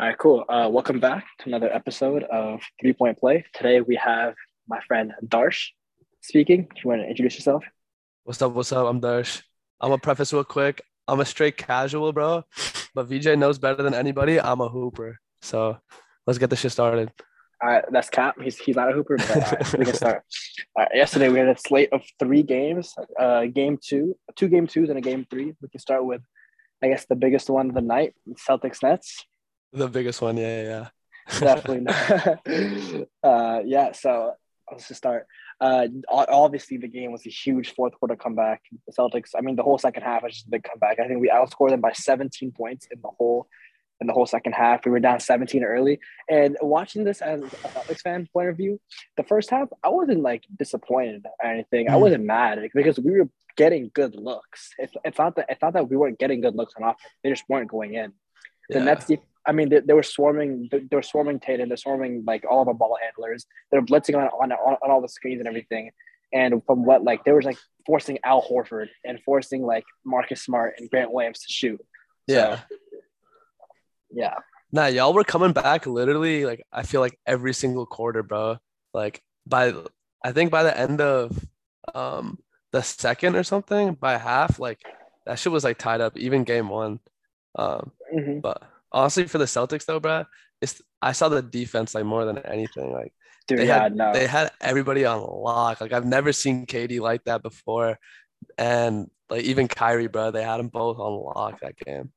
All right, cool. Uh, welcome back to another episode of Three Point Play. Today we have my friend Darsh speaking. If you want to introduce yourself. What's up? What's up? I'm Darsh. I'm gonna preface real quick. I'm a straight casual, bro. But VJ knows better than anybody. I'm a hooper. So let's get this shit started. All right, that's Cap. He's he's not a hooper, but right, we can start. All right, yesterday we had a slate of three games. Uh, game two, two game twos, and a game three. We can start with, I guess, the biggest one of the night: Celtics Nets. The biggest one, yeah, yeah. Definitely not. uh, yeah. So let's just start. Uh, obviously, the game was a huge fourth quarter comeback. The Celtics, I mean, the whole second half was just a big comeback. I think we outscored them by 17 points in the whole in the whole second half. We were down 17 early. And watching this as a Celtics fan point of view, the first half, I wasn't like disappointed or anything. Mm. I wasn't mad because we were getting good looks. It's, it's not that it's not that we weren't getting good looks on offense. They just weren't going in. The yeah. Nets, I mean, they, they, were swarming. They were swarming Tatum. They're swarming like all of our ball handlers. They're blitzing on on, on, on all the screens and everything. And from what like they were like forcing Al Horford and forcing like Marcus Smart and Grant Williams to shoot. Yeah. So, yeah. Nah, y'all were coming back literally like I feel like every single quarter, bro. Like by I think by the end of um the second or something, by half, like that shit was like tied up, even game one. Um mm-hmm. but honestly for the Celtics though, bro, it's I saw the defense like more than anything. Like Dude, they yeah, had no. they had everybody on lock. Like I've never seen KD like that before. And like even Kyrie, bro, they had them both on lock that game.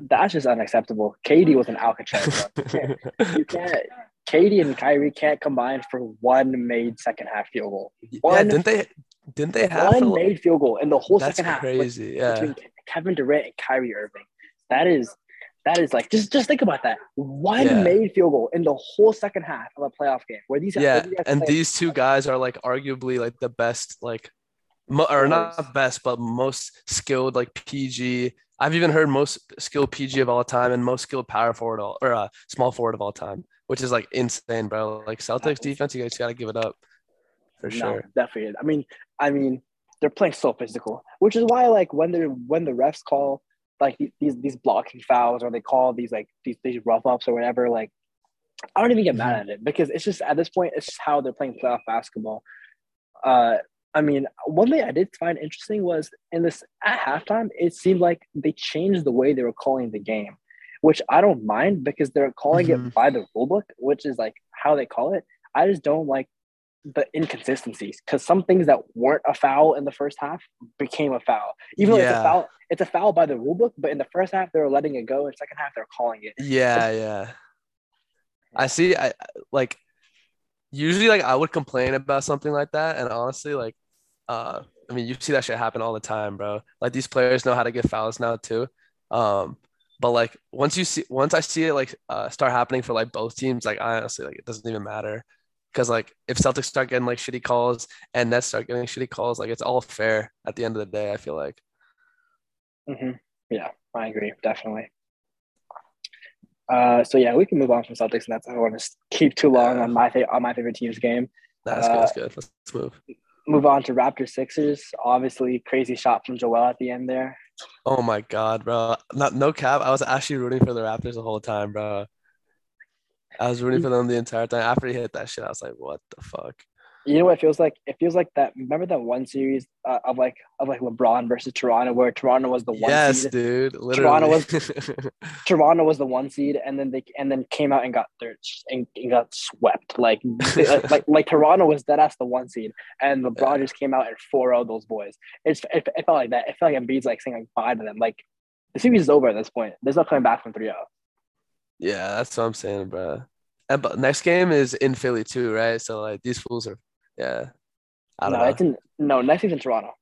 That's just unacceptable. KD was an Alcatraz. You can't, you can't. KD and Kyrie can't combine for one made second half field goal. One, yeah, didn't they? Didn't they have one made field goal in the whole second half? Crazy, yeah. Between Kevin Durant and Kyrie Irving, that is that is like just just think about that. One yeah. made field goal in the whole second half of a playoff game where these yeah, where and these two guys are like arguably like the best like mo- or not best but most skilled like PG I've even heard most skilled PG of all time and most skilled power forward all, or uh, small forward of all time, which is like insane, bro. Like Celtics defense, you guys got to give it up for no, sure. Definitely. I mean, I mean, they're playing so physical, which is why like when they're when the refs call like these these blocking fouls or they call these like these these rough ups or whatever, like I don't even get mad at it because it's just at this point it's how they're playing playoff basketball. Uh, I mean, one thing I did find interesting was in this at halftime, it seemed like they changed the way they were calling the game, which I don't mind because they're calling mm-hmm. it by the rulebook, which is like how they call it. I just don't like the inconsistencies because some things that weren't a foul in the first half became a foul. Even though yeah. it's a foul, it's a foul by the rulebook, but in the first half they were letting it go. In the second half they're calling it. Yeah, yeah. I see. I like usually like I would complain about something like that, and honestly, like uh, I mean, you see that shit happen all the time, bro. Like these players know how to get fouls now too. Um, but like once you see, once I see it like uh, start happening for like both teams, like honestly, like it doesn't even matter because like if Celtics start getting like shitty calls and Nets start getting shitty calls, like it's all fair at the end of the day. I feel like. Mm-hmm. Yeah, I agree, definitely. Uh, so yeah, we can move on from Celtics, and that's I don't want to keep too long on my fa- on my favorite team's game. That's uh, good. That's good. Let's, let's move move on to Raptor Sixers. Obviously, crazy shot from Joel at the end there. Oh my god, bro! Not no cap. I was actually rooting for the Raptors the whole time, bro. I was rooting for them the entire time. After he hit that shit, I was like, "What the fuck?" You know what it feels like? It feels like that. Remember that one series uh, of like of like LeBron versus Toronto, where Toronto was the one. Yes, seed. dude. Literally. Toronto was Toronto was the one seed, and then they and then came out and got their and, and got swept. Like like like Toronto was dead ass the one seed, and LeBron yeah. just came out and four zero those boys. It's it, it, felt like that. It felt like Embiid's like saying like bye to them. Like the series is over at this point. There's no coming back from 3-0. Yeah, that's what I'm saying, bro. And but next game is in Philly too, right? So like these fools are yeah. I don't no, know. It's in, no, next season Toronto.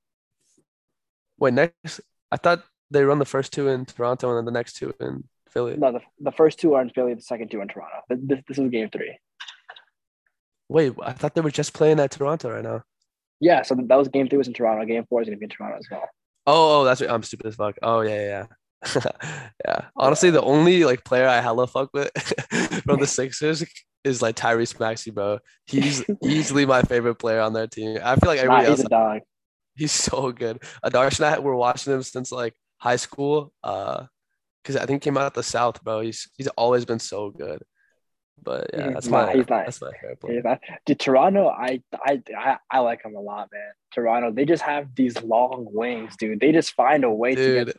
Wait, next I thought they run the first two in Toronto and then the next two in Philly. No, the, the first two are in Philly, the second two in Toronto. This, this is game three. Wait, I thought they were just playing at Toronto right now. Yeah, so that was game three was in Toronto. Game four is gonna be in Toronto as well. Oh, oh, that's right. I'm stupid as fuck. Oh yeah, yeah. yeah. Honestly, the only like player I hella fuck with from the Sixers is like Tyrese Maxey, bro. He's easily my favorite player on their team. I feel like everybody nah, he's else. a dog. He's so good. Adarsh and I were watching him since like high school. Uh, because I think he came out of the South, bro. He's he's always been so good. But yeah, He's that's not- my he's not. that's my favorite player. Dude, Toronto, I, I I I like him a lot, man. Toronto, they just have these long wings, dude. They just find a way to Dude, get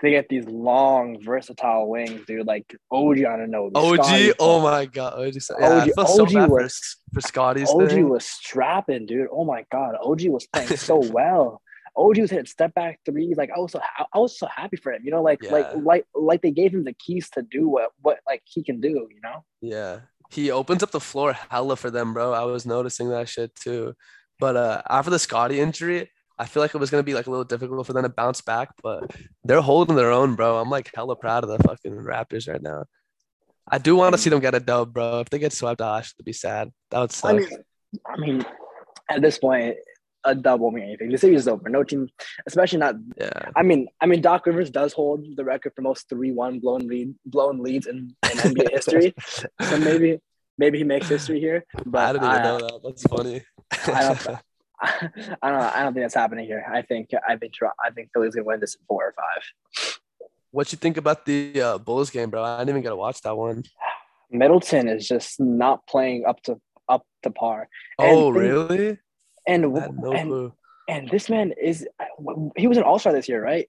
to get these long, versatile wings, dude. Like OG Anunoby. OG, Scotty oh my god, OG, yeah, I OG so OG for, was- for Scotty's OG thing. was strapping, dude. Oh my god, OG was playing so well. OG was hitting step back threes. Like I was so ha- I was so happy for him. You know, like like like like they gave him the keys to do what what like he can do. You know. Yeah. He opens up the floor hella for them, bro. I was noticing that shit too. But uh after the Scotty injury, I feel like it was gonna be like a little difficult for them to bounce back, but they're holding their own, bro. I'm like hella proud of the fucking Raptors right now. I do want to see them get a dub, bro. If they get swept, ah, I should be sad. That would suck. I mean, I mean, at this point, a dub won't mean anything. The series is over. No team, especially not. yeah. I mean, I mean, Doc Rivers does hold the record for most three-one blown lead blown leads in, in NBA history. So maybe maybe he makes history here. But I didn't even know that. That's funny. I don't, I don't know. I don't think that's happening here. I think I think I think Philly's gonna win this in four or five. what you think about the uh, Bulls game, bro? I didn't even get to watch that one. Middleton is just not playing up to up to par. Oh, really? And no and, clue. and this man is he was an all star this year, right?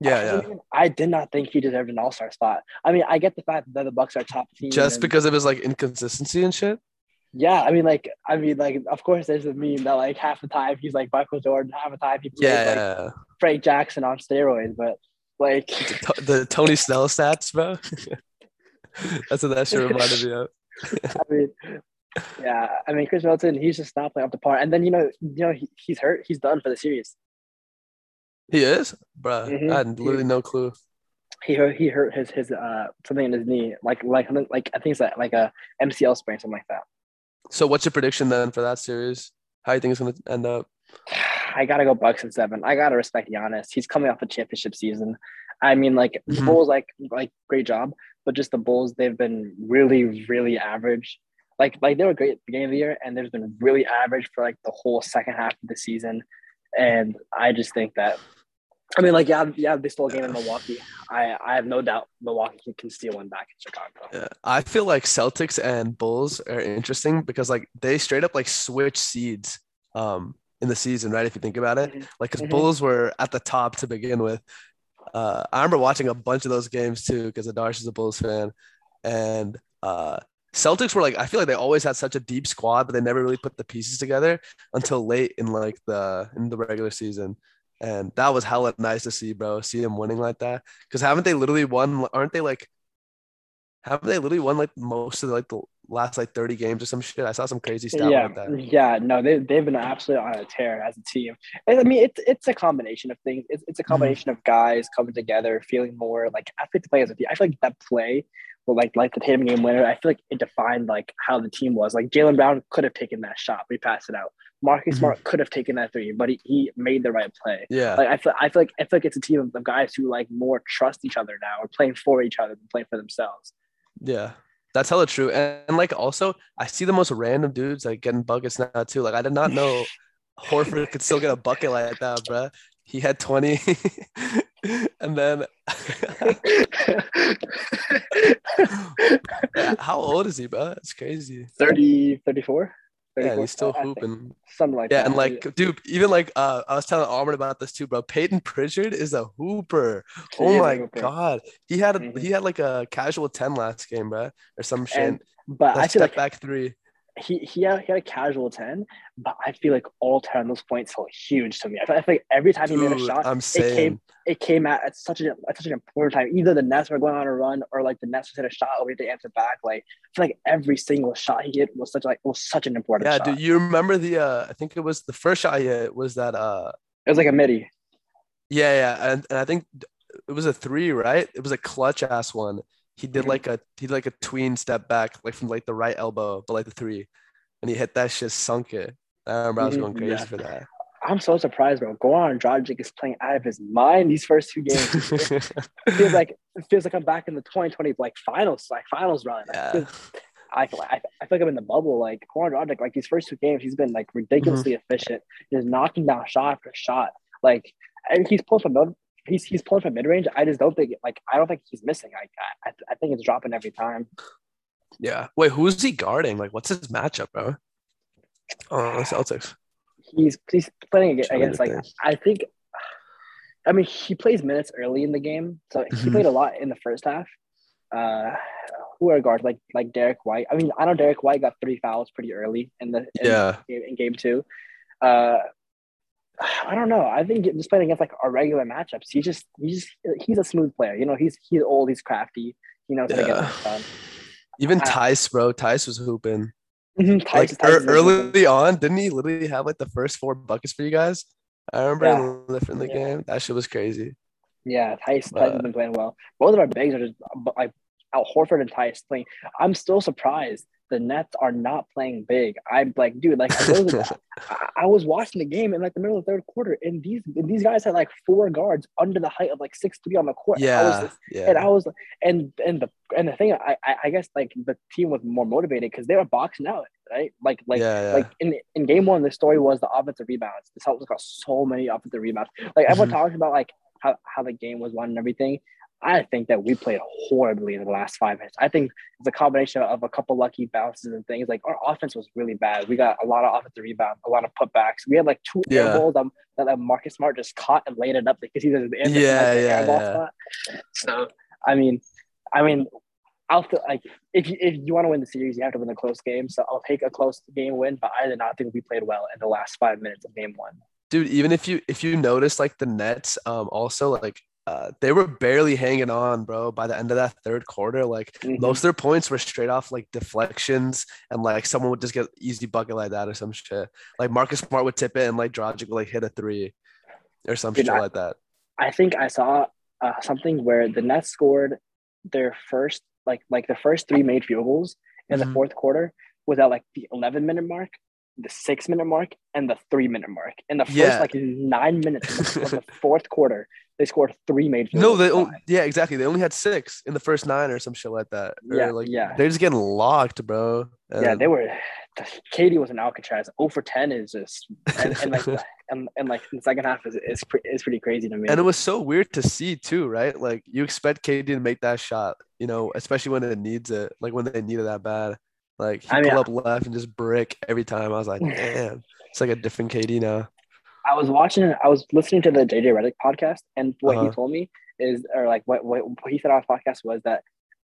Yeah, I yeah. I did not think he deserved an all star spot. I mean, I get the fact that the Bucks are top team. Just and- because of his like inconsistency and shit. Yeah, I mean, like, I mean, like, of course, there's a meme that like half the time he's like Michael Jordan, half the time he plays Yeah, like. Frank Jackson on steroids. But like, To- the Tony Snell stats, bro. That's what that shit reminded me of. I mean, yeah, I mean, Khris Middleton, he's just not playing up to par. And then you know, you know, he, he's hurt. He's done for the series. He is, bro. Mhm. I had literally no clue. He hurt. He hurt his his uh something in his knee, like like like I think it's like, like a MCL sprain, something like that. So, what's your prediction then for that series? How do you think it's gonna end up? I gotta go Bucks and seven. I gotta respect Giannis. He's coming off a championship season. I mean, like the Mhm. Bulls, like like great job, but just the Bulls, they've been really, really average. Like like they were great at the beginning of the year, and they've been really average for like the whole second half of the season. And I just think that, I mean, like yeah, yeah, they stole a game in Milwaukee. I I have no doubt Milwaukee can, steal one back in Chicago. Yeah, I feel like Celtics and Bulls are interesting because like they straight up like switch seeds um in the season, right? If you think about it, Mhm. like because Mhm. Bulls were at the top to begin with. Uh, I remember watching a bunch of those games too because Adarsh is a Bulls fan, and uh, Celtics were like I feel like they always had such a deep squad, but they never really put the pieces together until late in like the in the regular season. And that was hella nice to see, bro. See them winning like that. Because haven't they literally won? Aren't they like? Haven't they literally won like most of like the last like 30 games or some shit? I saw some crazy stuff yeah, like that. yeah, no, they they've been absolutely on a tear as a team. And, I mean, it's it's a combination of things. It's, it's a mm-hmm. combination of guys coming together, feeling more like I feel like the play as a team. I feel like that play, well, like like the Tatum game winner, I feel like it defined like how the team was. Like Jaylen Brown could have taken that shot, he passed it out. Marcus Mhm. Smart could have taken that three, but he, he made the right play. Yeah. Like I feel, I feel like I feel like it's a team of, of guys who like more trust each other now, or playing for each other than playing for themselves. Yeah, that's hella true. And, and, like also, I see the most random dudes like getting buckets now too. Like I did not know Horford could still get a bucket like that, bruh. He had 20 and then how old is he, bro? It's crazy. 30, 34? Yeah, he's still hooping. Something like Yeah, that. and like, dude, even like, uh, I was telling Auburn about this too, bro. Payton Pritchard is a hooper. He Oh my hooper. god, he had a, Mhm. he had like a casual ten last game, bro, or some shit. And but that I feel like back three. He he had, he had a casual 10, but I feel like all 10 of those points felt huge to me. I feel, I feel like every time he made a shot, I'm it came it came out at such an at such an important time. Either the Nets were going on a run or like the Nets hit a shot had to answer back. Like I feel like every single shot he hit was such like was such an important shot. yeah, shot. dude, you remember the? uh I think it was the first shot he hit was that. uh It was like a midi. Yeah, yeah, and, and I think it was a three, right? It was a clutch ass one. He did like a he did like a tween step back, like from like the right elbow, but like the three, and he hit that shit, sunk it. I remember I was going crazy yeah. for that. I'm so surprised, bro. Goran Dragic is playing out of his mind these first two games. It feels like it feels like I'm back in the 2020 like finals, like finals run. I yeah, feel- I feel, I, I feel like I'm in the bubble. Like Goran Dragic, like these first two games, he's been like ridiculously Mm-hmm. efficient, just knocking down shot after shot. Like and he's pulling from he's he's pulling from mid range. I just don't think like I don't think he's missing. I I, I think it's dropping every time. Yeah. Wait, who's he guarding? Like, what's his matchup, bro? Oh, Celtics. He's he's playing against like I think. I mean, he plays minutes early in the game, so he mm-hmm. played a lot in the first half. Uh, who are guards like like Derrick White? I mean, I know Derrick White got three fouls pretty early in the in, yeah in, in game two. Uh, I don't know. I think just playing against like our regular matchups, he just he's he's a smooth player. You know, he's he's old, he's crafty. You know, yeah. Even Theis, bro, Theis was hooping. Mm-hmm. Theis, like Theis er, early on, didn't he literally have like the first four buckets for you guys? I remember yeah. in the, yeah. game. That shit was crazy. Yeah, Theis, Theis has been playing well. Both of our bigs are just like Al Horford and Theis playing. I'm still surprised the Nets are not playing big. I'm like, dude, like I was, I was watching the game in like the middle of the third quarter, and these and these guys had like four guards under the height of like six three on the court. Yeah, just, yeah. And I was, and and the and the thing, I I guess like the team was more motivated because they were boxing out, right? Like like yeah, yeah. like in in game one, the story was the offensive rebounds. The Celtics got so many offensive rebounds. Like everyone mm-hmm. talks about like how, how the game was won and everything. I think that we played horribly in the last five minutes. I think it's a combination of a couple lucky bounces and things. Like our offense was really bad. We got a lot of offensive rebounds, a lot of putbacks. We had like two yeah. air balls that, that Marcus Smart just caught and laid it up because he was in the yeah, yeah, yeah. spot. So I mean, I mean, I'll feel like if you, if you want to win the series, you have to win a close game. So I'll take a close game win, but I did not think we played well in the last five minutes of game one. Dude, even if you if you notice like the Nets, um, also like uh, they were barely hanging on, bro. By the end of that third quarter, like mm-hmm. most of their points were straight off like deflections, and like someone would just get easy bucket like that or some shit. Like Marcus Smart would tip it, and like Dragic would like hit a three, or some Dude, shit I, like that. I think I saw uh, something where the Nets scored their first, like like the first three made field goals in mm-hmm. the fourth quarter was at like the 11 minute mark, the six minute mark and the three minute mark. In the first yeah. like nine minutes of the fourth quarter, they scored three made No, they only, yeah, exactly. They only had six in the first nine or some shit like that. Or yeah, like yeah. They're just getting locked, bro. And, yeah, they were. KD was an Alcatraz. 0 for 10 is just and, and like and, and like the second half is is, is pretty crazy to me. And it was so weird to see too, right? Like you expect KD to make that shot, you know, especially when it needs it, like when they need it that bad. Like he I mean, pull up left and just brick every time. I was like, damn, it's like a different KD now. I was watching, I was listening to the JJ Redick podcast, and what uh-huh. he told me is, or like what, what, what he said on his podcast was that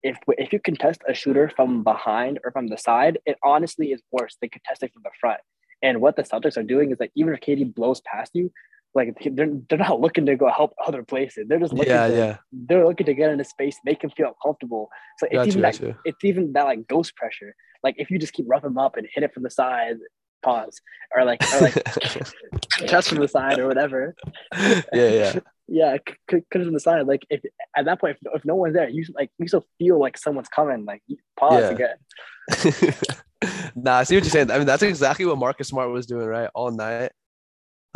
if if you contest a shooter from behind or from the side, it honestly is worse than contesting from the front. And what the Celtics are doing is that even if KD blows past you, like they're, they're not looking to go help other places. They're just looking yeah, to, yeah. they're looking to get into space, make him feel comfortable. So it's even that it's even that like ghost pressure. Like if you just keep roughing him up and hit it from the side, pause, or like or like from the side or whatever. Yeah, yeah. yeah, cut it from the side. Like if at that point, if, if, no one's there, you like you still feel like someone's coming. Like pause yeah. again. nah, I see what you're saying. I mean, that's exactly what Marcus Smart was doing, right? All night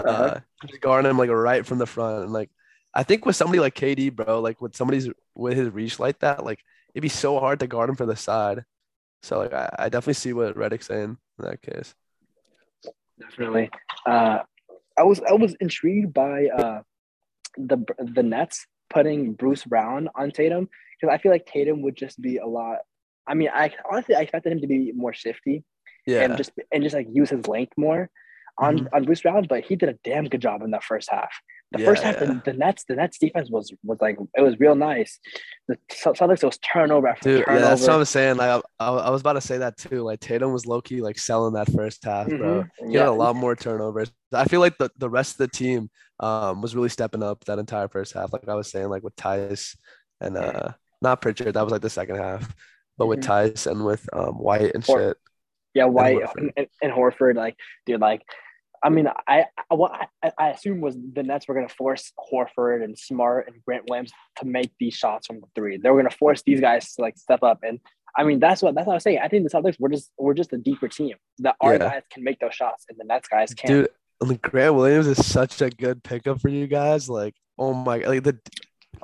uh-huh. uh, just guarding him like right from the front. And like, I think with somebody like KD, bro, like with somebody's with his reach like that, like it'd be so hard to guard him from the side. So like, I, I definitely see what Redick's saying in that case. Definitely. Uh, I was I was intrigued by uh, the the Nets putting Bruce Brown on Tatum because I feel like Tatum would just be a lot. I mean, I honestly I expected him to be more shifty, yeah, and just and just like use his length more on mm-hmm. on Bruce Brown, but he did a damn good job in that first half. The yeah, first half, yeah. the, the, Nets, the Nets defense was was like it was real nice. The Celtics was turnover after Dude, turnover. Yeah, that's what I'm saying. Like I, I, was about to say that too. Like Tatum was low key like selling that first half, bro. Mm-hmm. He yeah. had a lot more turnovers. I feel like the, the rest of the team um was really stepping up that entire first half. Like I was saying, like with Theis and uh not Pritchard, that was like the second half, but with mm-hmm. Theis and with um White and shit. Yeah, White and Horford. And, and Horford, like dude, like I mean, I I what I, I assume was the Nets were going to force Horford and Smart and Grant Williams to make these shots from the three. They were going to force these guys to like step up, and I mean that's what that's what I was saying. I think the Celtics were just we're just a deeper team that our yeah. guys can make those shots, and the Nets guys can't. Dude, Grant Williams is such a good pickup for you guys. Like, oh my, like the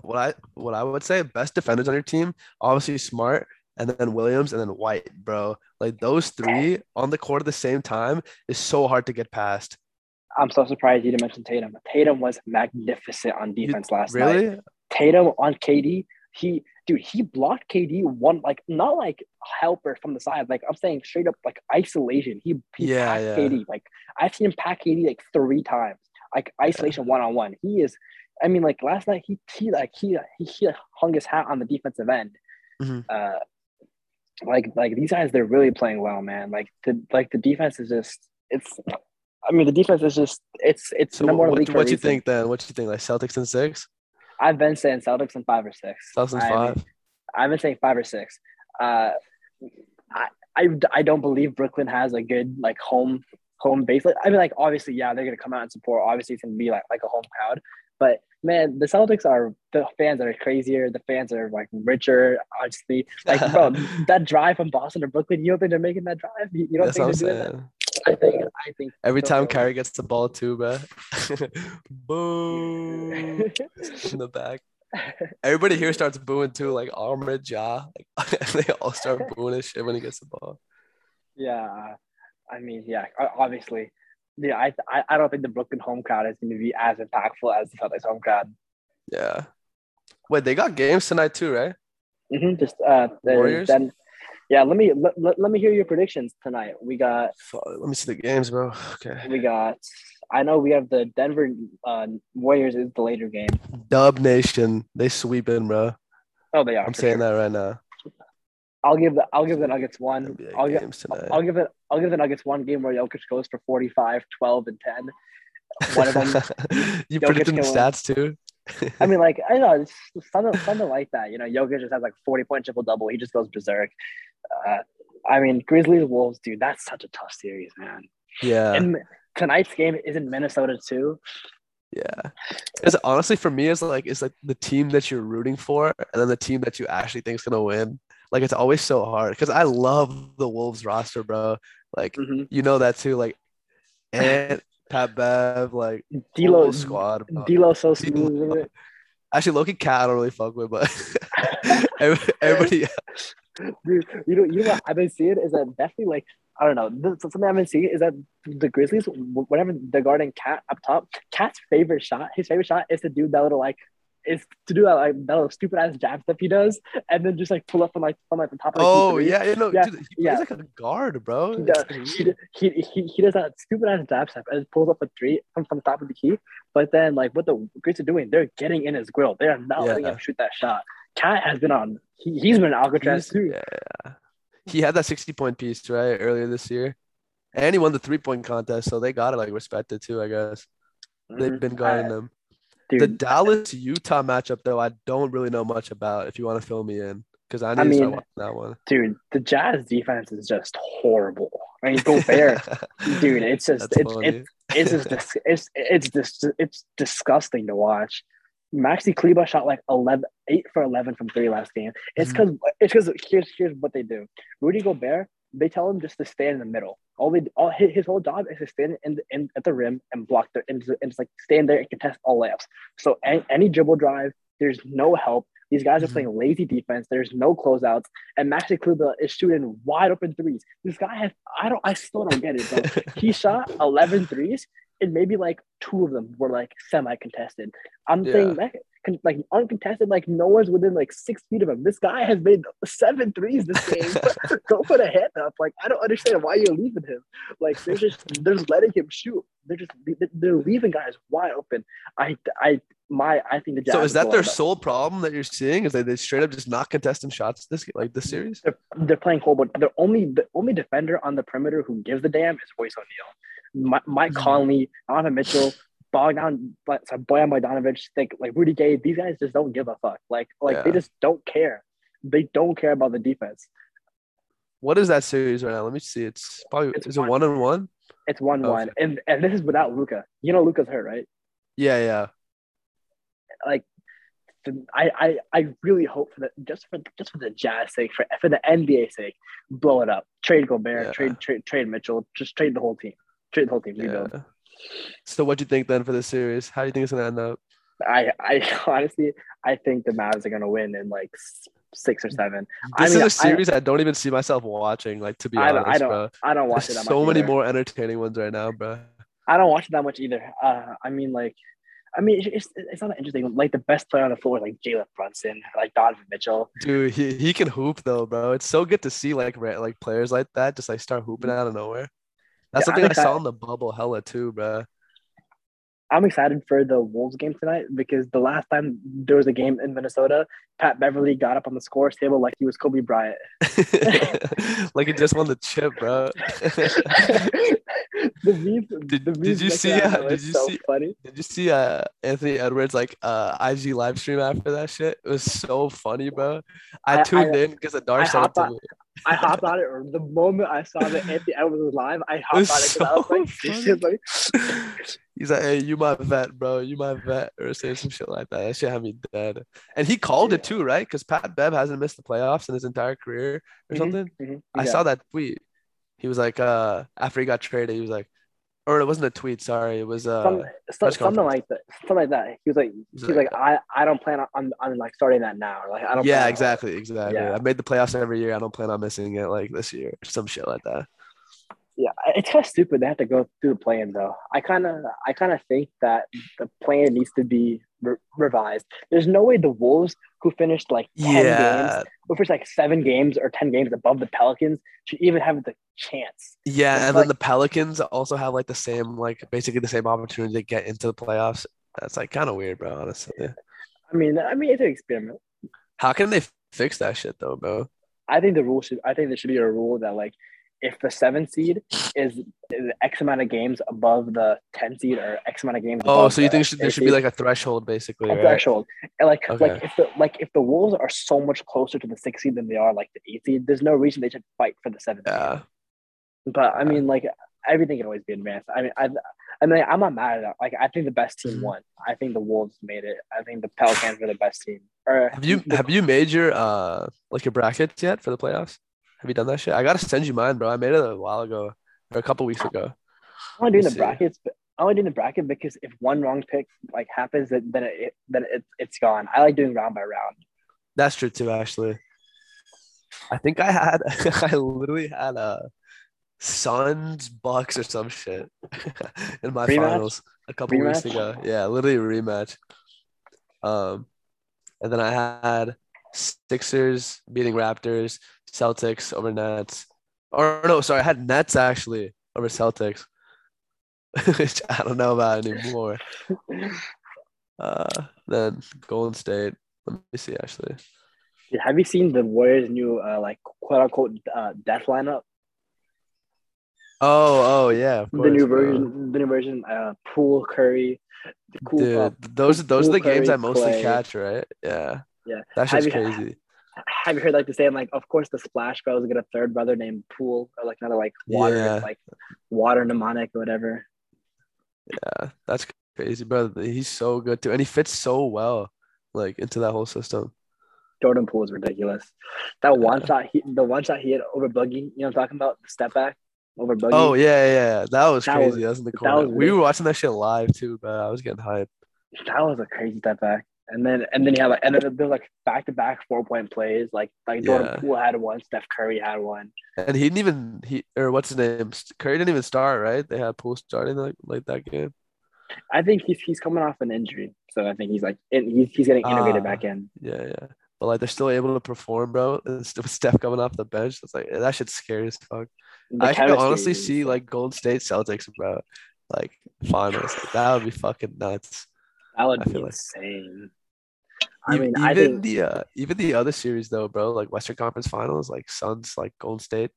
what I what I would say best defenders on your team, obviously Smart, and then Williams, and then White, bro. Like those three on the court at the same time is so hard to get past. I'm so surprised you didn't mention Tatum. Tatum was magnificent on defense last night. Really? Tatum on KD, he dude, he blocked KD one like not like helper from the side. Like I'm saying straight up like isolation. He, he Yeah, packed yeah. KD. Like I've seen him pack KD like three times. Like isolation one on one. He is I mean like last night he he like he he, he hung his hat on the defensive end. Mhm. Uh like like these guys they're really playing well, man. Like the like the defense is just it's I mean the defense is just it's it's So number in what, league what, do you think then? What do you think? Like Celtics and six? I've been saying Celtics in five or six. Celtics and I mean, five. I've been saying five or six. Uh, I, I, I don't believe Brooklyn has a good like home home base. Like, I mean, like obviously, yeah, they're gonna come out and support. Obviously, it's gonna be like like a home crowd. But man, the Celtics are the fans are crazier. The fans are like richer. Honestly, like bro, that drive from Boston to Brooklyn, you don't think they're making that drive? You, you don't That's think they're doing that? saying. I think I think Every they'll time. Kyrie gets the ball too, bro. Boo in the back. Everybody here starts booing too, like Ahmed Ja. Like they all start booing his shit when he gets the ball. Yeah, I mean, yeah, obviously, yeah. I, I I don't think the Brooklyn home crowd is going to be as impactful as the Celtics home crowd. Yeah. Wait, they got games tonight too, right? hmm Just uh, Warriors? Then, yeah. Let me let, let, let me hear your predictions tonight. We got Let me see the games, bro. Okay. we got. I know we have the Denver uh, Warriors is the later game. Dub Nation, they sweeping, bro. Oh, they are. I'm saying sure. that right now. I'll give the I'll give the Nuggets one. I'll give. I'll give it I'll give the Nuggets one game where Jokic goes for 45, 12, and 10. One of them you Jokic predicting the win. stats too? I mean, like I know it's something something like that. You know, Jokic just has like forty point triple double. He just goes berserk. Uh, I mean, Grizzlies Wolves, dude, that's such a tough series, man. Yeah. And tonight's game is in Minnesota too. Yeah. Because honestly, for me, it's like it's like the team that you're rooting for, and then the team that you actually think is gonna win. Like it's always so hard because I love the Wolves roster, bro. Like Mhm. you know that too. Like and Pat Bev, like D'Lo, squad. Bro. D'Lo so D'Lo. smooth. it. Actually, Loki Cat I don't really fuck with, but every- everybody. Dude, you know, you know what I've been seeing is that definitely like I don't know. This, something I've been seeing is that the Grizzlies, wh- whenever they're guarding KAT up top, KAT's favorite shot, his favorite shot is to do that little like is to do that like that little stupid ass jab step he does, and then just like pull up from like from like the top of the key Oh yeah, you know, Yeah, dude, he yeah. like a guard, bro. He does. He, he, he, he does that stupid ass jab step and pulls up a three from, from the top of the key. But then, like, what the Greeks are doing, they're getting in his grill. They are not letting Yeah. him shoot that shot. KAT has been on, he, he's been Alcatraz He's- too. Yeah. He had that 60 point piece, right, earlier this year. And he won the three point contest, so they got to like respect it too, I guess. They've Mhm. been guarding Uh, them. Dude, The Dallas Utah matchup, though, I don't really know much about if you want to fill me in because I need I to start watching that one. dude, the Jazz defense is just horrible. I mean, Gobert, dude, it's just, it's, it's, it's just, dis- it's, it's, dis- it's disgusting to watch. Maxi Kleber shot like 11, 8 for 11 from three last game. It's mm-hmm. because it's because here's here's what they do. Rudy Gobert, they tell him just to stay in the middle. All they all his, his whole job is to stand in, the, in at the rim and block the and, just- and just like stand there and contest all layups. So any, any dribble drive, there's no help. These guys are Mhm. playing lazy defense. There's no closeouts, and Maxi Kleber is shooting wide open threes. This guy has I don't I still don't get it, bro. he shot 11 threes and maybe like two of them were like semi contested. I'm Yeah. saying that like uncontested, like no one's within like six feet of him. This guy has made seven threes this game. Go put a hand up. Like I don't understand why you're leaving him. Like they're just they're just letting him shoot. They're just they're leaving guys wide open. I I my I think the Jazz so is that their up- sole problem that you're seeing? Is that they straight up just not contesting shots this like this series? they're, they're playing horrible. The only the only defender on the perimeter who gives a damn is Royce O'Neale, Mi- Mike Mhm. Conley, Donovan Mitchell, Bogdan, but sorry, Bojan Bogdanovic, think like Rudy Gay. These guys just don't give a fuck. Like like they just don't care. They don't care about the defense. What is that series right now? Let me see. It's probably It's is it one. one and one? It's one one, Okay. and and this is without Luka. You know Luka's hurt, right? Yeah, yeah. Like. I, I, I really hope for the just for just for the Jazz sake, for for the NBA sake, blow it up. Trade Gobert, Yeah. trade trade trade Mitchell, just trade the whole team. Trade the whole team. Rebuild. Yeah. So what do you think then for this series? How do you think it's gonna end up? I, I honestly, I think the Mavs are gonna win in like six or seven. I This mean, is a series I, don't even see myself watching. Like to be I honest, I don't, bro. I don't watch There's it. That so many either. more entertaining ones right now, bro. I don't watch it that much either. Uh, I mean, like, I mean, it's, it's not that interesting. Like the best player on the floor, is like Jalen Brunson, like Donovan Mitchell. Dude, he, he can hoop though, bro. It's so good to see like like players like that just like start hooping out of nowhere. That's Yeah, something I I'm saw excited. in the bubble hella too, bro. I'm excited for the Wolves game tonight because the last time there was a game in Minnesota, Pat Beverley got up on the scores table like he was Kobe Bryant. like he just won the chip, bro. the memes, Did- the did you see, uh, did you so see- funny? Did you see uh Anthony Edwards like uh IG live stream after that shit? It was so funny, bro. I I- tuned I- in because the I dark it to me. I hopped on it the moment I saw that Anthony Edwards was live. I hopped on was it because I was so this shit's like, He's like, hey, you my vet, bro. You my vet, or saying some shit like that. That shit had me dead. And he called it too, right? Because Pat Bev hasn't missed the playoffs in his entire career or Mhm, something. mhm, I saw that tweet. He was like, uh, after he got traded, he was like, or it wasn't a tweet. Sorry, it was uh, Some, press something like that. Something like that. He was like, He's he's like, I, I don't plan on, on, like starting that now. Like, I don't. yeah, plan on- exactly, exactly. Yeah. I made the playoffs every year. I don't plan on missing it like this year, some shit like that. Yeah, it's kind of stupid. They have to go through the plan though. I kind of, I kind of think that the plan needs to be re- revised. There's no way the Wolves, who finished like ten games, Yeah, who finished like seven games or ten games above the Pelicans, should even have the chance. yeah, It's and like- then the Pelicans also have like the same, like basically the same opportunity to get into the playoffs. That's like kind of weird, bro. Honestly, I mean, I mean, it's an experiment. how can they fix that shit though, bro? I think the rule should. I think there should be a rule that like, if the seven seed is, is X amount of games above the ten seed or X amount of games. Oh, above so you the think should, there should be like a threshold, basically, a right? threshold. And like, like if the like if the Wolves are so much closer to the six seed than they are like the eight seed, there's no reason they should fight for the seven seed. Yeah, But I mean, like everything can always be advanced. I mean, I, I mean, I'm not mad at that. Like, I think the best team Mhm. won. I think the Wolves made it. I think the Pelicans were the best team. Or have you have you made your uh like your brackets yet for the playoffs? Have you done that shit? I gotta send you mine, bro. I made it a while ago or a couple weeks ago. I'm only doing the see. brackets. But I'm only doing the bracket because if one wrong pick like happens, then then it then it, it's gone. I like doing round by round. That's true too, actually. I think I had I literally had a Suns Bucks or some shit in my Rematch? finals a couple weeks ago. Yeah, literally a rematch. Um, and then I had Sixers beating Raptors, Celtics over Nets. Or no, sorry, I had Nets actually over Celtics, which I don't know about anymore. Uh, then Golden State. Let me see actually. Yeah, Have you seen the Warriors' new uh, like quote unquote uh, death lineup? Oh, oh yeah, of the course, new bro. version, the new version. Uh, Poole, Curry, the cool. Dude, uh, those those are the games Curry, I mostly Clay. catch, right? Yeah. Yeah. that's just crazy. Have you heard like the saying like, of course the Splash Bros get a third brother named Poole or like another like water Yeah. like water mnemonic or whatever. Yeah, that's crazy, bro. He's so good too, and he fits so well, like into that whole system. Jordan Poole is ridiculous. That one Yeah. shot, he, the one shot he had over Boogie. You know what I'm talking about? The step back over Boogie. Oh yeah, yeah, that was That crazy. was- that was in the corner. we were watching that shit live too, bro. I was getting hyped. that was a crazy step back. And then and then you have like and then there's like back to back four point plays. Like like Jordan Yeah. Poole had one, Steph Curry had one. And he didn't even he or what's his name? Curry didn't even start, right? They had Poole starting like like that game. I think he's he's coming off an injury, so I think he's like in, he's he's getting integrated Ah. back in. Yeah, yeah. But like they're still able to perform, bro. And with Steph coming off the bench, it's like that shit's scary as fuck. The I can honestly is- see like Golden State Celtics, bro. Like finals. That would be fucking nuts. that would I be feel like- insane. I mean, even I think the uh, even the other series though, bro, like Western Conference Finals, like Suns, like Golden State,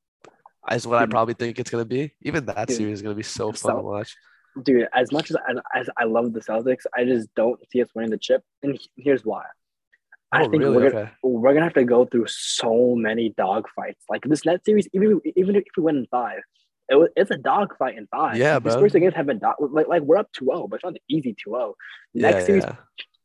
is what I probably think it's gonna be. Even that Dude. series is gonna be so fun to watch. dude, as much as I, as I love the Celtics, I just don't see us winning the chip. And here's why. I Oh, think really? we're, gonna, Okay. we're gonna have to go through so many dog fights. Like this net series, even even if we win in five, it was, it's a dog fight in five. Yeah, bro. Spurs against have been dog, like like we're up 2-0, but it's not an easy 2-0. Yeah, Next series, yeah.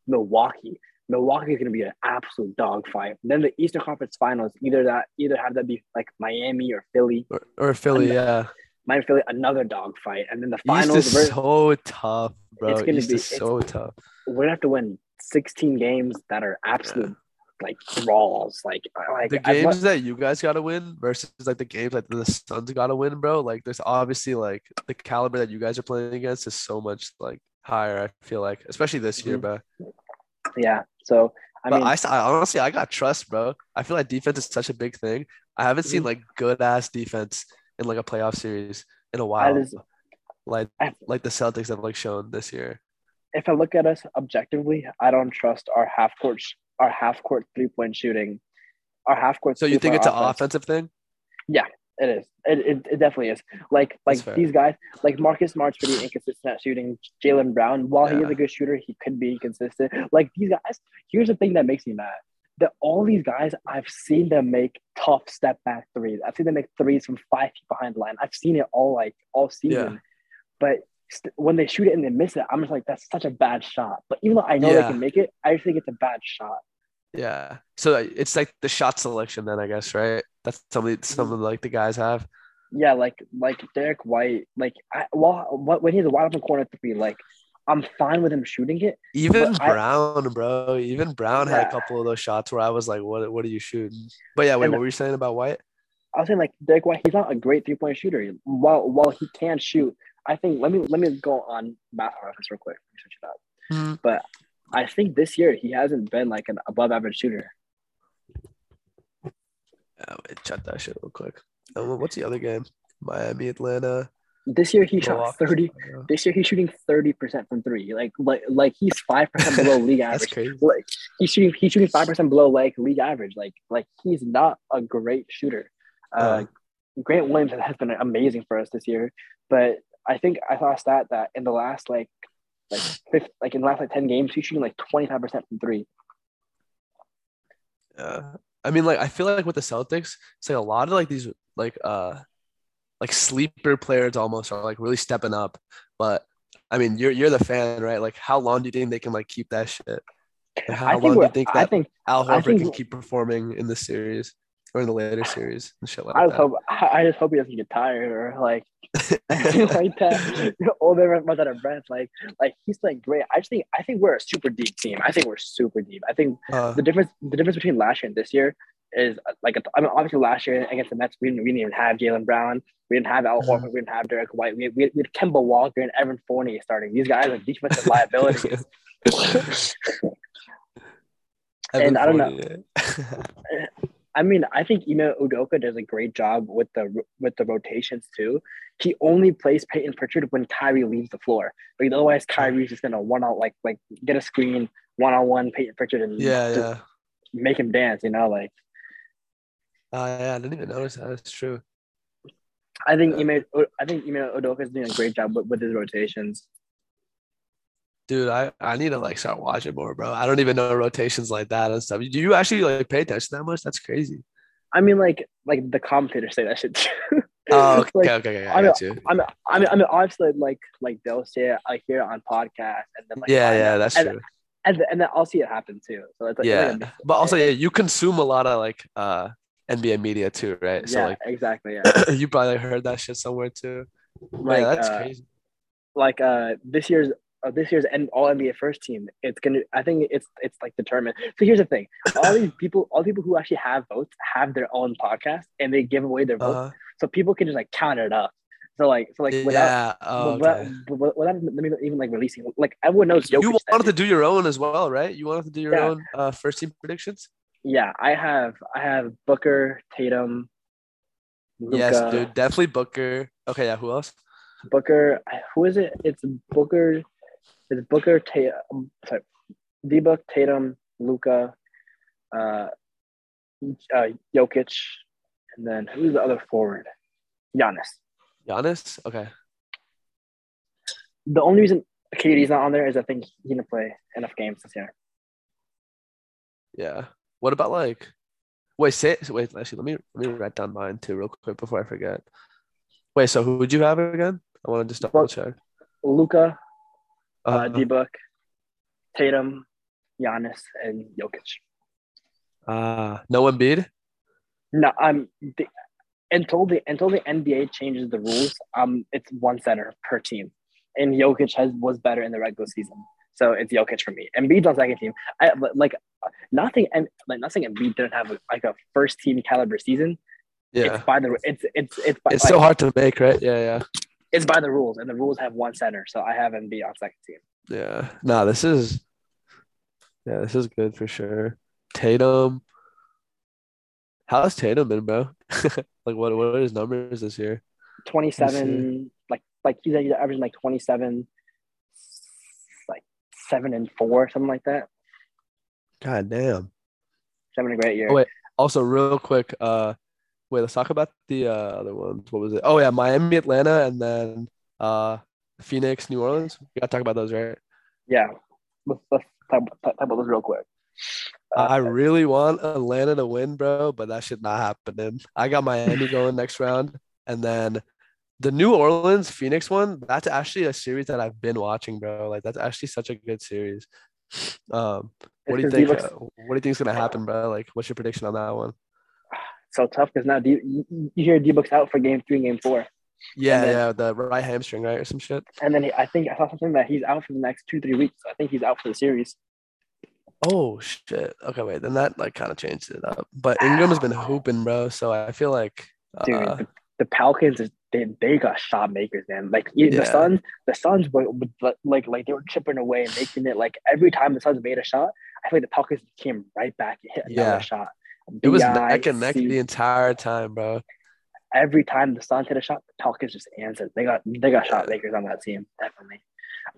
Milwaukee. Milwaukee is gonna be an absolute dog fight. Then the Eastern Conference Finals, either that either have that be like Miami or Philly. Or, or Philly, yeah. Miami Philly, another dog fight, and then the East finals. is we're- so tough, bro. It's gonna be- so tough. we're gonna have to win 16 games that are absolute like draws. Like like the games that you guys gotta win versus like the games that the Suns gotta win, bro. Like there's obviously like the caliber that you guys are playing against is so much like higher. I feel like, especially this year, Mhm. bro. yeah. So I But mean, I, I honestly I got trust, bro. I feel like defense is such a big thing. I haven't seen Mhm. like good ass defense in like a playoff series in a while. just, like I- like the Celtics have like shown this year. if I look at us objectively, I don't trust our half court sh- our half court three point shooting. Our half court. So you think it's an offensive thing? It is. It, it, it definitely is. Like like these guys, like Marcus Smart's pretty inconsistent at shooting. Jaylen Brown, while he is a good shooter, he could be inconsistent. Like these guys. Here's the thing that makes me mad. That all these guys, I've seen them make tough step back threes. I've seen them make threes from five feet behind the line. I've seen it all like all season. But st- when they shoot it and they miss it, I'm just like, that's such a bad shot. But even though I know Yeah. they can make it, I just think it's a bad shot. Yeah. So it's like the shot selection then I guess, right? That's something some like the guys have. Yeah, like like Derrick White, like I, well, what when he's a wide open corner three, like I'm fine with him shooting it. Even But I- Brown, bro. Even Brown had a couple of those shots where I was like, what what are you shooting? But yeah, wait, And- what were you saying about White? I was saying like Derrick White, he's not a great three point shooter. While while he can shoot, I think let me let me go on basketball reference real quick. Switch it up. Mhm. But I think this year he hasn't been like an above average shooter. Wait, check that shit real quick. Um, what's the other game? Miami, Atlanta. This year he shot Milwaukee. thirty. This year he's shooting thirty percent from three. Like like like he's five percent below league average. That's crazy. Like he's shooting he's shooting five percent below like league average. Like like he's not a great shooter. Uh, Uh. Grant Williams has been amazing for us this year, but I think I saw a stat that in the last like like fifth, like in the last like ten games he's shooting like twenty five percent from three. Yeah. I mean, like I feel like with the Celtics, it's like a lot of like these like uh like sleeper players almost are like really stepping up. But I mean, you're you're the fan, right? Like, how long do you think they can like keep that shit? Like, how I long do you think that I think Al Horford think- can keep performing in the series or in the later series and shit like I just that? hope I just hope he doesn't get tired or like like that. All they runs out of breath. Like like he's playing great. I just think I think we're a super deep team. I think we're super deep. I think Uh, the difference the difference between last year and this year is like I mean obviously last year against the Nets we didn't, we didn't even have Jaylen Brown. We didn't have Al. Horford. We didn't have Derrick White. We, we, we had Kemba Walker and Evan Fournier starting. These guys are defensive liabilities. And I don't know. I mean, I think Ime Udoka does a great job with the with the rotations too. He only plays Payton Pritchard when Kyrie leaves the floor. Like otherwise, Kyrie's just gonna one out like like get a screen one on one Payton Pritchard and yeah, yeah. make him dance. You know, like Uh, yeah, I didn't even notice that. It's true. I think Yeah. Ime I think Ime Udoka is doing a great job with, with his rotations. Dude, I, I need to like start watching more, bro. I don't even know rotations like that and stuff. Do you actually like pay attention that much? That's crazy. I mean, like like the commentators say that shit too. Oh, okay, Like, okay, okay. I I mean, you. I mean, I mean, I mean, obviously, like like they'll say it, I hear it on podcasts, and then like Yeah, find yeah, that's and, true. and and then I'll see it happen too. So it's like, it's like Yeah, but also yeah, you consume a lot of like uh NBA media too, right? So yeah, like exactly. Yeah, you probably heard that shit somewhere too. like yeah, that's uh, crazy. like uh this year's uh, this year's N- all NBA first team. It's gonna. I think it's it's like determined. So here's the thing: all these people, all the people who actually have votes, have their own podcast, and they give away their votes, Uh, so people can just like count it up. So like, so like without. yeah. Oh, Without, okay. without, without even like releasing, like everyone knows. Jokic You that wanted to do your own as well, right? You wanted to do your Yeah. own uh, first team predictions. Yeah, I have. I have Booker, Tatum, Luka, Yes, dude, definitely Booker. Okay, yeah. Who else? Booker. Who is it? It's Booker. It's Booker. Tatum. Sorry, D Book, Tatum, Luka, uh, uh, Jokic, and then who's the other forward? Giannis. Giannis. Okay. The only reason KD's not on there is I think he didn't play enough games this year. Yeah. What about like? Wait, say wait. Actually, let me let me write down mine too, real quick before I forget. Wait, so who would you have again? I want to just double check. Luka, uh, Uh, D Book, Tatum, Giannis, and Jokic. uh, no Embiid. No, um, the, until the until the NBA changes the rules, um, it's one center per team, and Jokic has was better in the regular season. So it's Jokic for me. Embiid's on second team. I like nothing and like nothing Embiid didn't have like a first team caliber season. Yeah. It's by the it's it's it's by, It's so hard to make, right? Yeah, yeah. It's by the rules, and the rules have one center. So I have Embiid on second team. Yeah. Nah, this is yeah, this is good for sure. Tatum. How's Tatum been, bro? like what what are his numbers this year? Twenty seven, like like he's averaging like twenty seven, like seven and four, something like that. God damn. Having a great year. Oh, wait. Also, real quick, uh wait, let's talk about the uh, other ones. What was it? Oh yeah, Miami, Atlanta, and then uh Phoenix, New Orleans. We gotta talk about those, right? Yeah, let's, let's talk, talk about this real quick. Uh, I really want Atlanta to win, bro, but that should not happen. I got Miami going next round, and then the New Orleans Phoenix one. That's actually a series that I've been watching, bro. Like that's actually such a good series. Um, what do you It's 'cause he think? looks- uh, what do you think is gonna happen, bro? Like, what's your prediction on that one? So tough because now D, you, hear D Book's out for game three, and game four, Yeah, then- yeah, the right hamstring, right, or some shit. and then he, I think I saw something that he's out for the next two three weeks. I think he's out for the series. Oh shit. Okay, wait. Then that like kind of changed it up. But Ingram has been hooping, bro. So I feel like Dude, uh, the, the Pelicans is- they, they got shot makers, man. Like Yeah. the Suns, the Suns were like like they were chipping away, and making it like every time the Suns made a shot, I feel like the Pelicans came right back and hit another Yeah. shot. It was neck and neck the entire time, bro. every time the Suns hit a shot, the Pelicans just answered. They got they got shot makers on that team, definitely.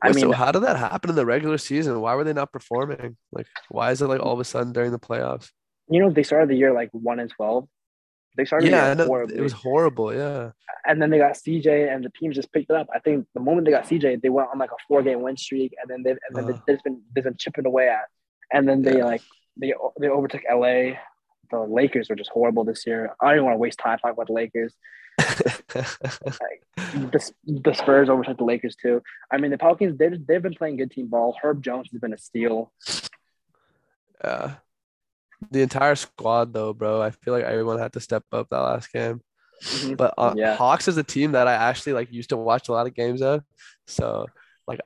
I Wait, mean, so how did that happen in the regular season? Why were they not performing? Like, why is it like all of a sudden during the playoffs? you know, they started the year like one and twelve. They started Yeah, the it was horrible. Yeah, and then they got CJ, and the team just picked it up. I think the moment they got CJ, they went on like a four game win streak, and then they and then Uh-huh. they've been they've been chipping away at, and then they Yeah. like they they overtook LA. The Lakers were just horrible this year. I don't want to waste time talking about the Lakers. The, the Spurs overtook the Lakers too. I mean, the Pelicans they they've been playing good team ball. Herb Jones has been a steal. yeah. The entire squad, though, bro. I feel like everyone had to step up that last game. Mhm. But uh, Yeah. Hawks is a team that I actually like used to watch a lot of games of. So like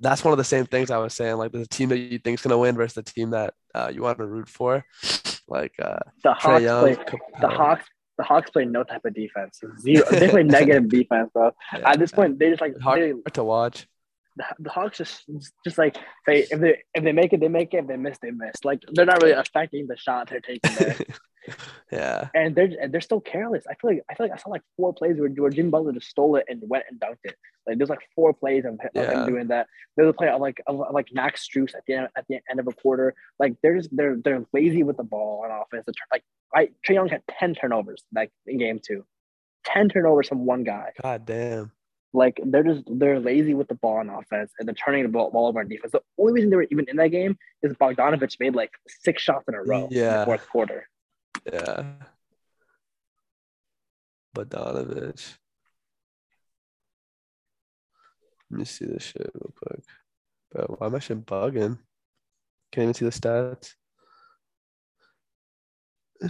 that's one of the same things I was saying. Like the team that you think is gonna win versus the team that uh, you want to root for. Like uh, The Hawks Young. play the Hawks. The Hawks play no type of defense. Zero. They play negative defense, bro. Yeah, At this point, they just like hard they, to watch. the, the Hawks just just like they if they if they make it, they make it. If they miss, they miss. Like they're not really affecting the shot they're taking there, yeah. and they're and they're still careless. I feel like I feel like I saw like four plays where, where Jim Butler just stole it and went and dunked it. Like there's like four plays of, of Yeah. him doing that. There's a play of like of like Max Strus at the end at the end of a quarter. Like they're just they're they're lazy with the ball on offense. Like I Trae Young had ten turnovers like in game two, ten turnovers from one guy. God damn. Like they're just they're lazy with the ball on offense and they're turning the ball, ball over on defense. The only reason they were even in that game is Bogdanovic made like six shots in a row in Yeah. the fourth quarter. Yeah. Bogdanovic. Let me see this shit real quick. Bro, why am I shit bugging? Can't even see the stats. I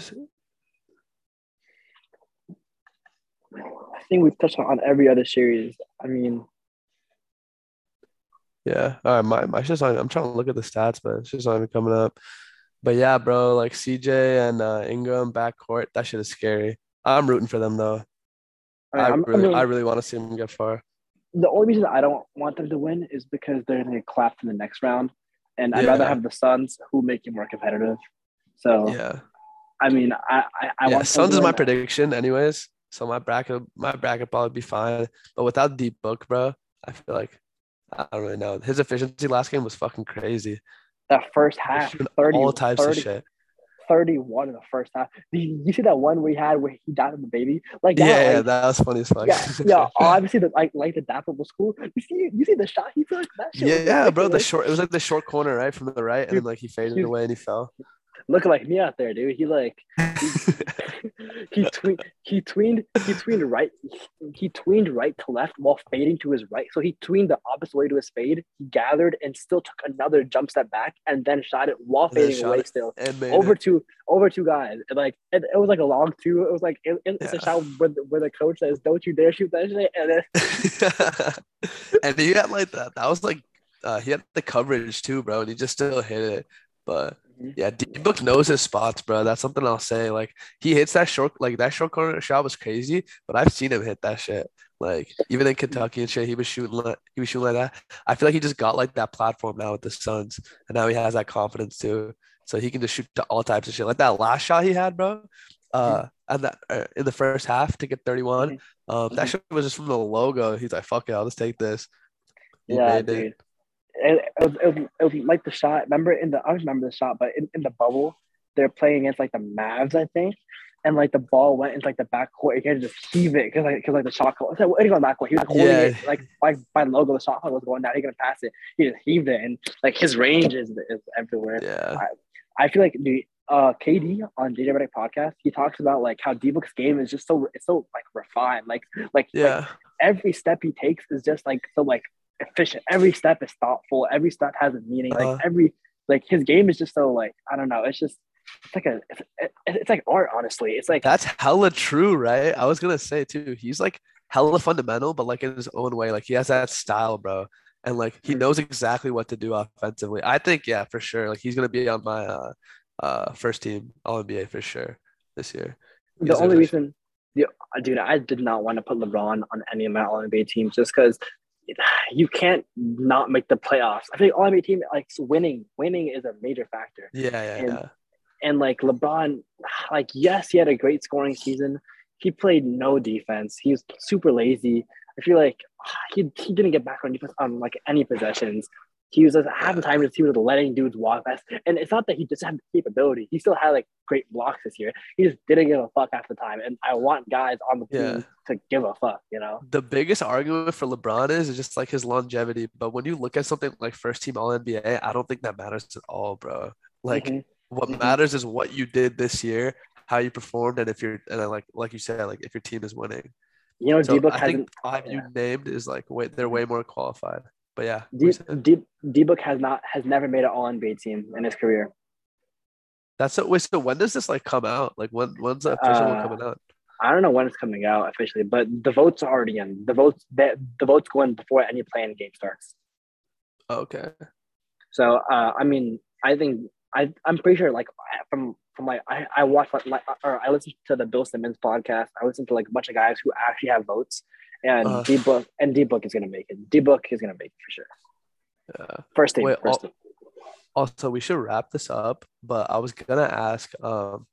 think we've touched on every other series. I mean, Yeah. All right. My, my shit's I'm trying to look at the stats, but it's just not even coming up. But yeah, bro, like CJ and uh, Ingram backcourt, that shit is scary. I'm rooting for them though. I, mean, I I'm- I really, mean, I really want to see them get far. the only reason I don't want them to win is because they're going to get clapped in the next round, and I'd rather have the Suns who make it more competitive. So Yeah. I mean, I I, I yeah, want Suns is my prediction, anyways. So my bracket, my bracket probably be fine. But without D Book, bro, I feel like I don't really know. His efficiency last game was fucking crazy. That first half, 30, all types 30 of shit. 31 in the first half. You, you see that one we had where he died on the baby? Like Yeah, that, yeah, like, that was funny as fuck. yeah, yeah. Obviously, the like like the dapper was cool. You see, you see the shot. He took that shit. was yeah, bro. The short, it was like the short corner, right, from the right, and then like he faded Dude. away and he fell. looking like me out there, dude. He like he tween he tweened he tweened right he tweened right to left while fading to his right. So he tweened the opposite way to his fade. He gathered and still took another jump step back and then shot it while fading away still. Over it. two over two guys. And like it, it was like a long two. It was like it, it's a shot where the, where the coach says, "Don't you dare shoot that shit." And then and he had like that. That was like uh, he had the coverage too, bro, and he just still hit it. But Mhm. yeah, D Book knows his spots, bro. That's something I'll say. Like he hits that short, like that short corner shot was crazy, but I've seen him hit that shit. Like even in Kentucky and shit, he was shooting like he was shooting like that. I feel like he just got like that platform now with the Suns, and now he has that confidence too. So he can just shoot to all types of shit. Like that last shot he had, bro. Uh, and that uh, in the first half to get 31. Um, that shit was just from the logo. He's like, "Fuck it, I'll just take this." He Yeah, made it. It, it, was, it, was, it was like the shot. Remember in the I don't remember the shot, but in, in the bubble, they're playing against like the Mavs, I think, and like the ball went into like the backcourt. You had to just heave it because like because like the shot clock. It didn't go backcourt. He was holding Yeah. it like by by logo. The shot clock was going down. He gonna pass it. He just heaved it, and like his range is, is everywhere. Yeah, I feel like the uh KD on JJ Redick podcast, he talks about like how D Book's game is just so it's so like refined. Like like like, yeah, every step he takes is just like so like efficient. Every step is thoughtful. Every step has a meaning. Uh-huh. Like every like his game is just so like I don't know. It's just it's like a it's, it's like art. Honestly, it's like that's hella true, right? I was gonna say too. He's like hella fundamental, but like in his own way. Like he has that style, bro, and like he knows exactly what to do offensively. I think, yeah, for sure. Like he's gonna be on my uh, uh first team All NBA for sure this year. the only reason. The, dude, I did not want to put LeBron on any of my All NBA teams just because you can't not make the playoffs. I think All NBA team like winning, winning is a major factor. Yeah, yeah, And- yeah. And like LeBron, like yes, he had a great scoring season. He played no defense. He was super lazy. I feel like he, he didn't get back on defense on like any possessions. He was just half the time he was letting dudes walk past. And it's not that he just had the capability. He still had like great blocks this year. He just didn't give a fuck half the time. And I want guys on the team to give a fuck, you know? The biggest argument for LeBron is, is just like his longevity. But when you look at something like first team All NBA, I don't think that matters at all, bro. Like Mhm. what Mhm. matters is what you did this year, how you performed, and if you're and then like like you said, like if your team is winning. you know, So D Book I think five you named is like wait they're way more qualified. But yeah, D we said- D D Book has not has never made an All NBA team in his career. that's so wait. So when does this like come out? Like when when's the official one Uh, coming out? I don't know when it's coming out officially, but the votes are already in. The votes the, the votes go in before any playing game starts. Okay. So uh, I mean, I think I I'm pretty sure like from from like I I watched like, like or I listened to the Bill Simmons podcast. I listened to like a bunch of guys who actually have votes, and Uh-huh. D Book and D Book is gonna make it. D Book is gonna make it for sure. Yeah. First team. Wait, first team. Also, we should wrap this up, but I was gonna ask um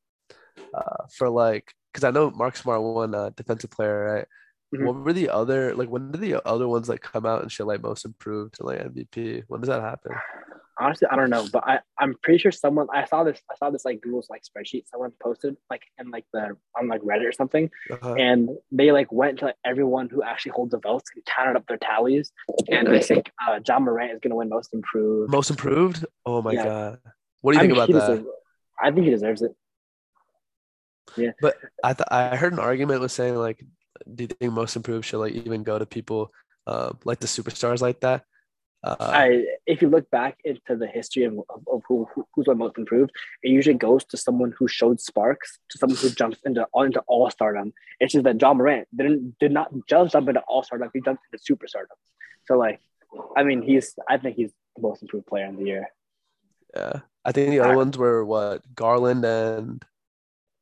uh for like because I know Mark Smart won uh, defensive player, right? Mhm. What were the other like when did the other ones like come out and shit like most improved to like MVP? When does that happen? honestly i don't know but i i'm pretty sure someone i saw this i saw this like google's like spreadsheet someone posted like in like the on like reddit or something Uh-huh. and they like went to like, everyone who actually holds the votes and counted up their tallies and i think uh ja morant is going to win most improved Most improved? Oh my Yeah. god. What do you I think about that? deserves i think he deserves it Yeah. But I th- I heard an argument was saying like, do you think most improved should like even go to people um like the superstars like that? Uh, I, if you look back into the history of, of, of who, who who's won most improved, it usually goes to someone who showed sparks, to someone who jumps into all into all stardom. It's just that Ja Morant didn't did not just jump into all stardom; he jumped into super stardom. So like, I mean, he's I think he's the most improved player in the year. yeah. I think the other ones were what Garland and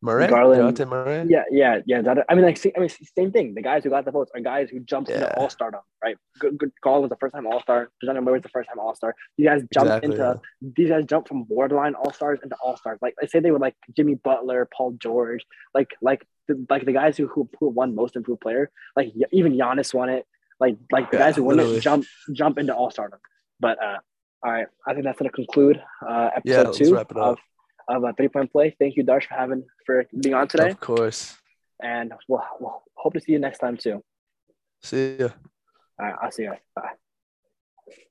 Murray. Garland- Dejounte Murray. Yeah, yeah, yeah. That, I mean, like, see, I mean, same thing. The guys who got the votes are guys who jumped into all stardom, right? Good, good. Garland was the first time all star. Dejounte Murray was the first time all star. You guys jumped Exactly, into yeah. these guys jumped from borderline all stars into all stars. Like I say, they were like Jimmy Butler, Paul George, like like the, like the guys who, who who won most improved player. Like even Giannis won it. Like like the Yeah, guys who won literally. it jump jump into all stardom. But uh, all right, I think that's gonna conclude uh, episode let's two of. Of a three point play. Thank you, Darsh, for having for being on today, Of course. and we'll, we'll hope to see you next time too. See ya. All right, I'll see you. Bye.